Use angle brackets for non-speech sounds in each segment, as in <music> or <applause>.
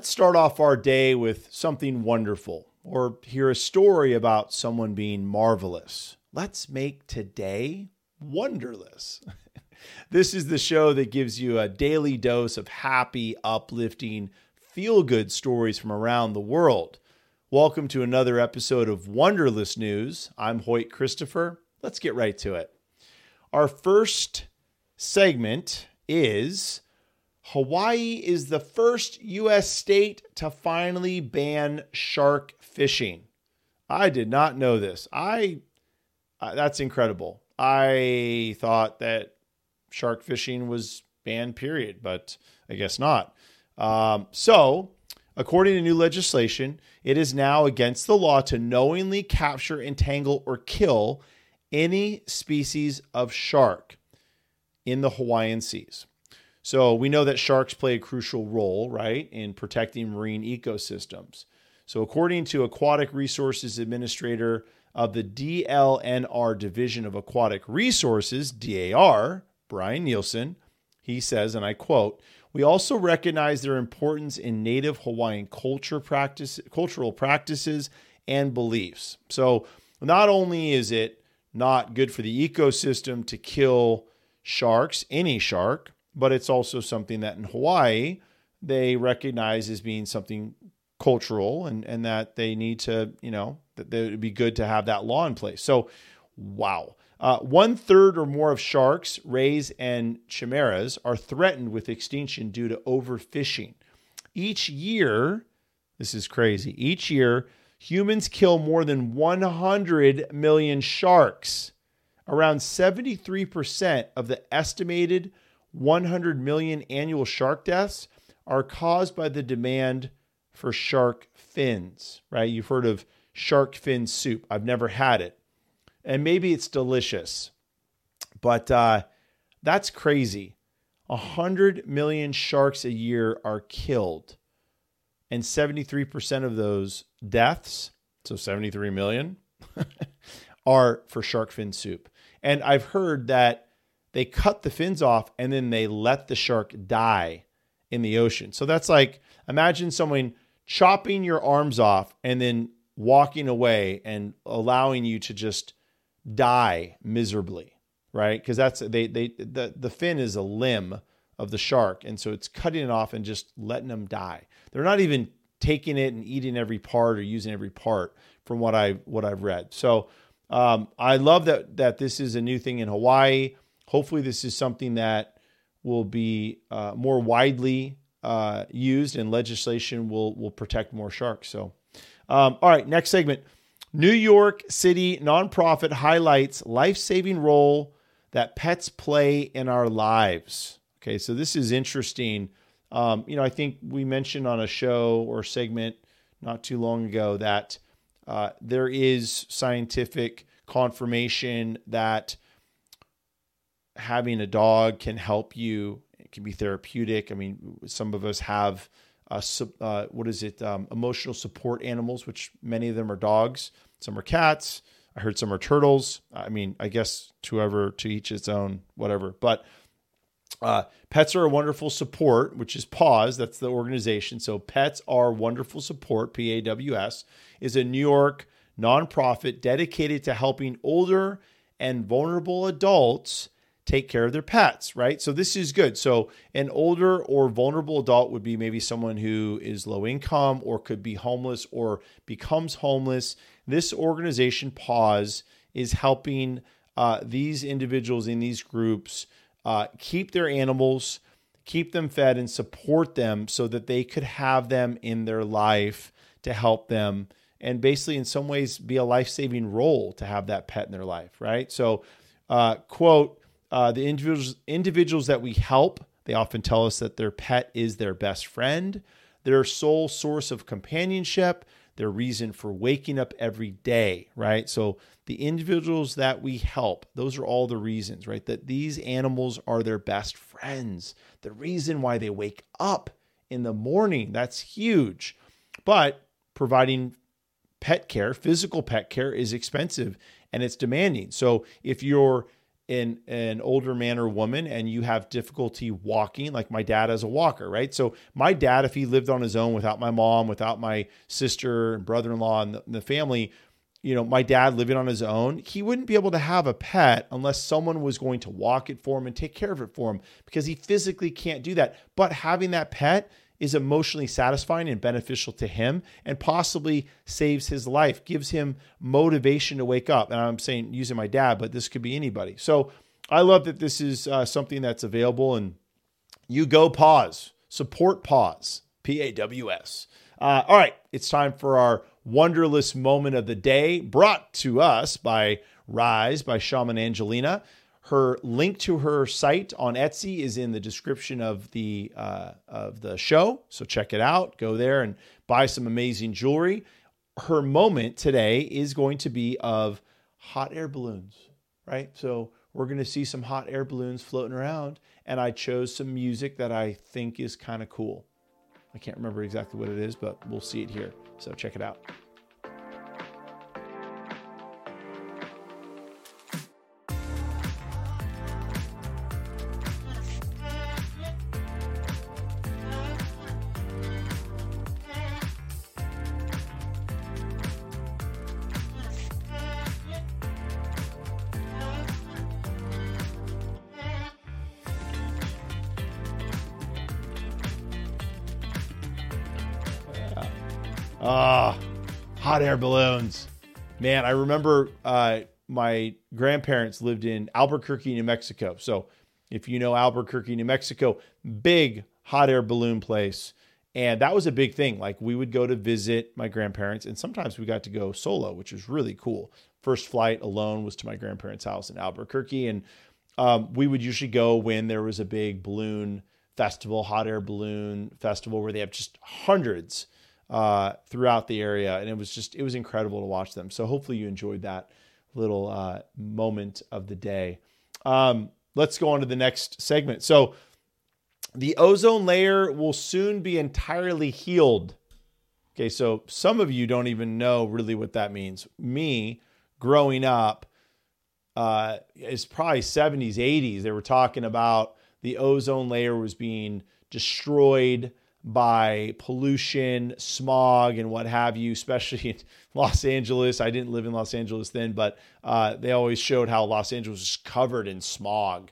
let's start off our day with something wonderful or hear a story about someone being marvelous. Let's make today wonderlous. <laughs> this is the show that gives you a daily dose of happy, uplifting, feel good stories from around the world. Welcome to another episode of Wonderlous News. I'm Hoyt Christopher. Let's get right to it. Our first segment is Hawaii is the first U.S. state to finally ban shark fishing. I did not know this. I uh, that's incredible. I thought that shark fishing was banned, period, but I guess not. Um, so, according to new legislation, it is now against the law to knowingly capture, entangle, or kill any species of shark in the Hawaiian seas. So we know that sharks play a crucial role, right, in protecting marine ecosystems. So according to Aquatic Resources Administrator of the DLNR Division of Aquatic Resources, DAR, Brian Nielsen, he says, and I quote, we also recognize their importance in native Hawaiian culture practice, cultural practices and beliefs. So not only is it not good for the ecosystem to kill sharks, any shark, but it's also something that in Hawaii they recognize as being something cultural and, and that they need to, you know, that it would be good to have that law in place. So, wow. Uh, one third or more of sharks, rays, and chimeras are threatened with extinction due to overfishing. Each year, this is crazy, each year, humans kill more than 100 million sharks. Around 73% of the estimated 100 million annual shark deaths are caused by the demand for shark fins, right? You've heard of shark fin soup. I've never had it. And maybe it's delicious, but uh, that's crazy. 100 million sharks a year are killed, and 73% of those deaths, so 73 million, <laughs> are for shark fin soup. And I've heard that they cut the fins off and then they let the shark die in the ocean. So that's like imagine someone chopping your arms off and then walking away and allowing you to just die miserably, right? Because that's they they the the fin is a limb of the shark, and so it's cutting it off and just letting them die. They're not even taking it and eating every part or using every part, from what I what I've read. So um, I love that that this is a new thing in Hawaii. Hopefully, this is something that will be uh, more widely uh, used, and legislation will will protect more sharks. So, um, all right, next segment. New York City nonprofit highlights life saving role that pets play in our lives. Okay, so this is interesting. Um, you know, I think we mentioned on a show or segment not too long ago that uh, there is scientific confirmation that having a dog can help you. It can be therapeutic. I mean, some of us have uh, uh, what is it? Um, emotional support animals, which many of them are dogs. Some are cats. I heard some are turtles. I mean, I guess to whoever to each its own, whatever. But uh, pets are a wonderful support, which is PAWS. That's the organization. So pets are wonderful support. P A W S is a New York nonprofit dedicated to helping older and vulnerable adults take care of their pets, right? So this is good. So an older or vulnerable adult would be maybe someone who is low income or could be homeless or becomes homeless. This organization, PAWS, is helping uh, these individuals in these groups uh, keep their animals, keep them fed, and support them so that they could have them in their life to help them and basically in some ways be a life-saving role to have that pet in their life right so uh, quote uh, the individuals individuals that we help, they often tell us that their pet is their best friend, their sole source of companionship, their reason for waking up every day, right? So the individuals that we help, those are all the reasons, right? That these animals are their best friends. The reason why they wake up in the morning, that's huge. But providing pet care, physical pet care is expensive and it's demanding. So if you're an, an older man or woman and you have difficulty walking, like my dad as a walker, right? So my dad, if he lived on his own without my mom, without my sister and brother-in-law and the, and the family, you know, my dad living on his own, he wouldn't be able to have a pet unless someone was going to walk it for him and take care of it for him because he physically can't do that. But having that pet is emotionally satisfying and beneficial to him and possibly saves his life, gives him motivation to wake up. And I'm saying using my dad, but this could be anybody. So I love that this is uh, something that's available and you go PAWS, support PAWS, P A W S. Uh, all right, it's time for our Wonderlous moment of the day brought to us by Rise by Shaman Angelina. Her link to her site on Etsy is in the description of the uh, of the show, so check it out. Go there and buy some amazing jewelry. Her moment today is going to be of hot air balloons, right? So we're going to see some hot air balloons floating around, and I chose some music that I think is kind of cool. I can't remember exactly what it is, but we'll see it here. So check it out. Ah, hot air balloons. Man, I remember uh, my grandparents lived in Albuquerque, New Mexico. So if you know Albuquerque, New Mexico, big hot air balloon place. And that was a big thing. Like we would go to visit my grandparents, and sometimes we got to go solo, which was really cool. First flight alone was to my grandparents' house in Albuquerque. And um, we would usually go when there was a big balloon festival, hot air balloon festival, where they have just hundreds uh, throughout the area, and it was just it was incredible to watch them. So hopefully you enjoyed that little uh, moment of the day. Um, let's go on to the next segment. So the ozone layer will soon be entirely healed. Okay, so some of you don't even know really what that means. Me, growing up, uh, it's probably 70s, 80s. They were talking about the ozone layer was being destroyed by pollution, smog, and what have you, especially in <laughs> Los Angeles. I didn't live in Los Angeles then, but uh, they always showed how Los Angeles was covered in smog,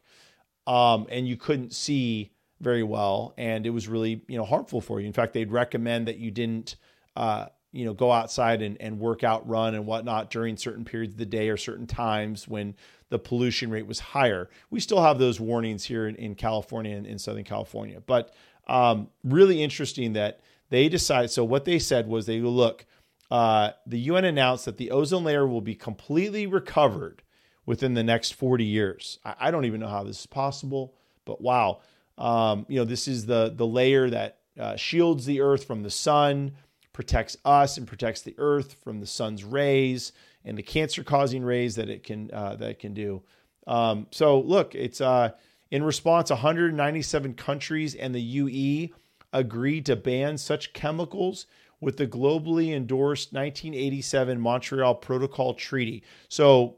um, and you couldn't see very well, and it was really you know harmful for you. In fact, they'd recommend that you didn't. Uh, you know, go outside and, and work out, run and whatnot during certain periods of the day or certain times when the pollution rate was higher. We still have those warnings here in, in California and in Southern California, but um, really interesting that they decided. So what they said was they look, uh, the UN announced that the ozone layer will be completely recovered within the next 40 years. I, I don't even know how this is possible, but wow. Um, you know, this is the the layer that uh, shields the Earth from the sun, protects us, and protects the Earth from the sun's rays and the cancer-causing rays that it can uh, that it can do. Um, so look, it's uh, in response, 197 countries and the UE agreed to ban such chemicals with the globally endorsed 1987 Montreal Protocol Treaty. So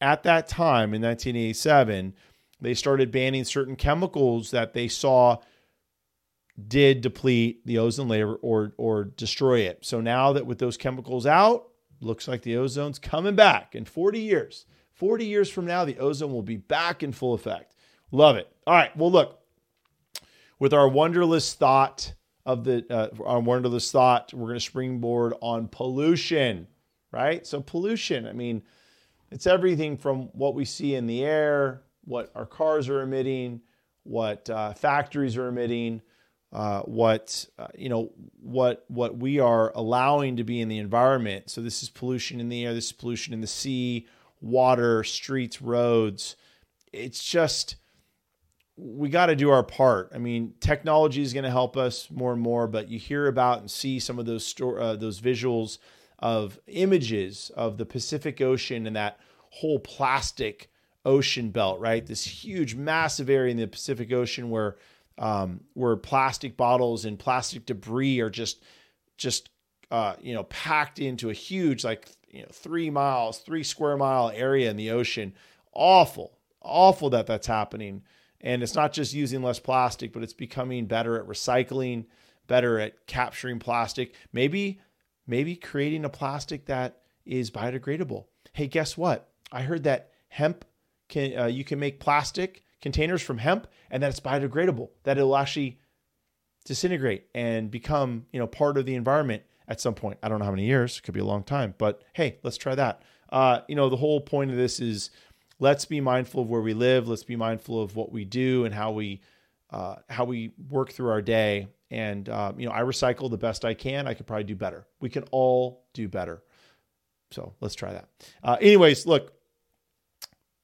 at that time in 1987, they started banning certain chemicals that they saw did deplete the ozone layer or or destroy it. So now that with those chemicals out, looks like the ozone's coming back in 40 years. 40 years from now, the ozone will be back in full effect. Love it. All right. Well, look, with our wonderlous thought of the uh, our wonderlous thought, we're going to springboard on pollution, right? So pollution. I mean, it's everything from what we see in the air, what our cars are emitting, what uh, factories are emitting, uh, what uh, you know, what what we are allowing to be in the environment. So this is pollution in the air. This is pollution in the sea, water, streets, roads. It's just we got to do our part. I mean, technology is going to help us more and more, but you hear about and see some of those sto- uh, those visuals of images of the Pacific Ocean and that whole plastic ocean belt, right? This huge, massive area in the Pacific Ocean where um, where plastic bottles and plastic debris are just just uh, you know packed into a huge like you know three miles, three square mile area in the ocean. Awful, awful that that's happening. And it's not just using less plastic, but it's becoming better at recycling, better at capturing plastic. Maybe, maybe creating a plastic that is biodegradable. Hey, guess what? I heard that hemp can uh, you can make plastic containers from hemp, and that it's biodegradable. That it'll actually disintegrate and become you know part of the environment at some point. I don't know how many years. It could be a long time, but hey, let's try that. Uh, you know, the whole point of this is let's be mindful of where we live. Let's be mindful of what we do and how we uh, how we work through our day. And um, you know, I recycle the best I can. I could probably do better. We can all do better. So let's try that. Uh, anyways, look,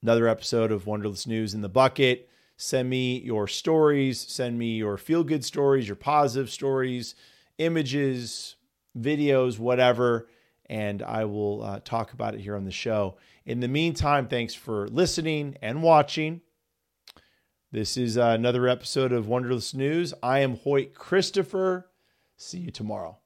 another episode of Wonderlous News in the bucket. Send me your stories. Send me your feel good stories, your positive stories, images, videos, whatever and I will uh, talk about it here on the show. In the meantime, thanks for listening and watching. This is uh, another episode of Wonderlous News. I am Hoyt Christopher. See you tomorrow.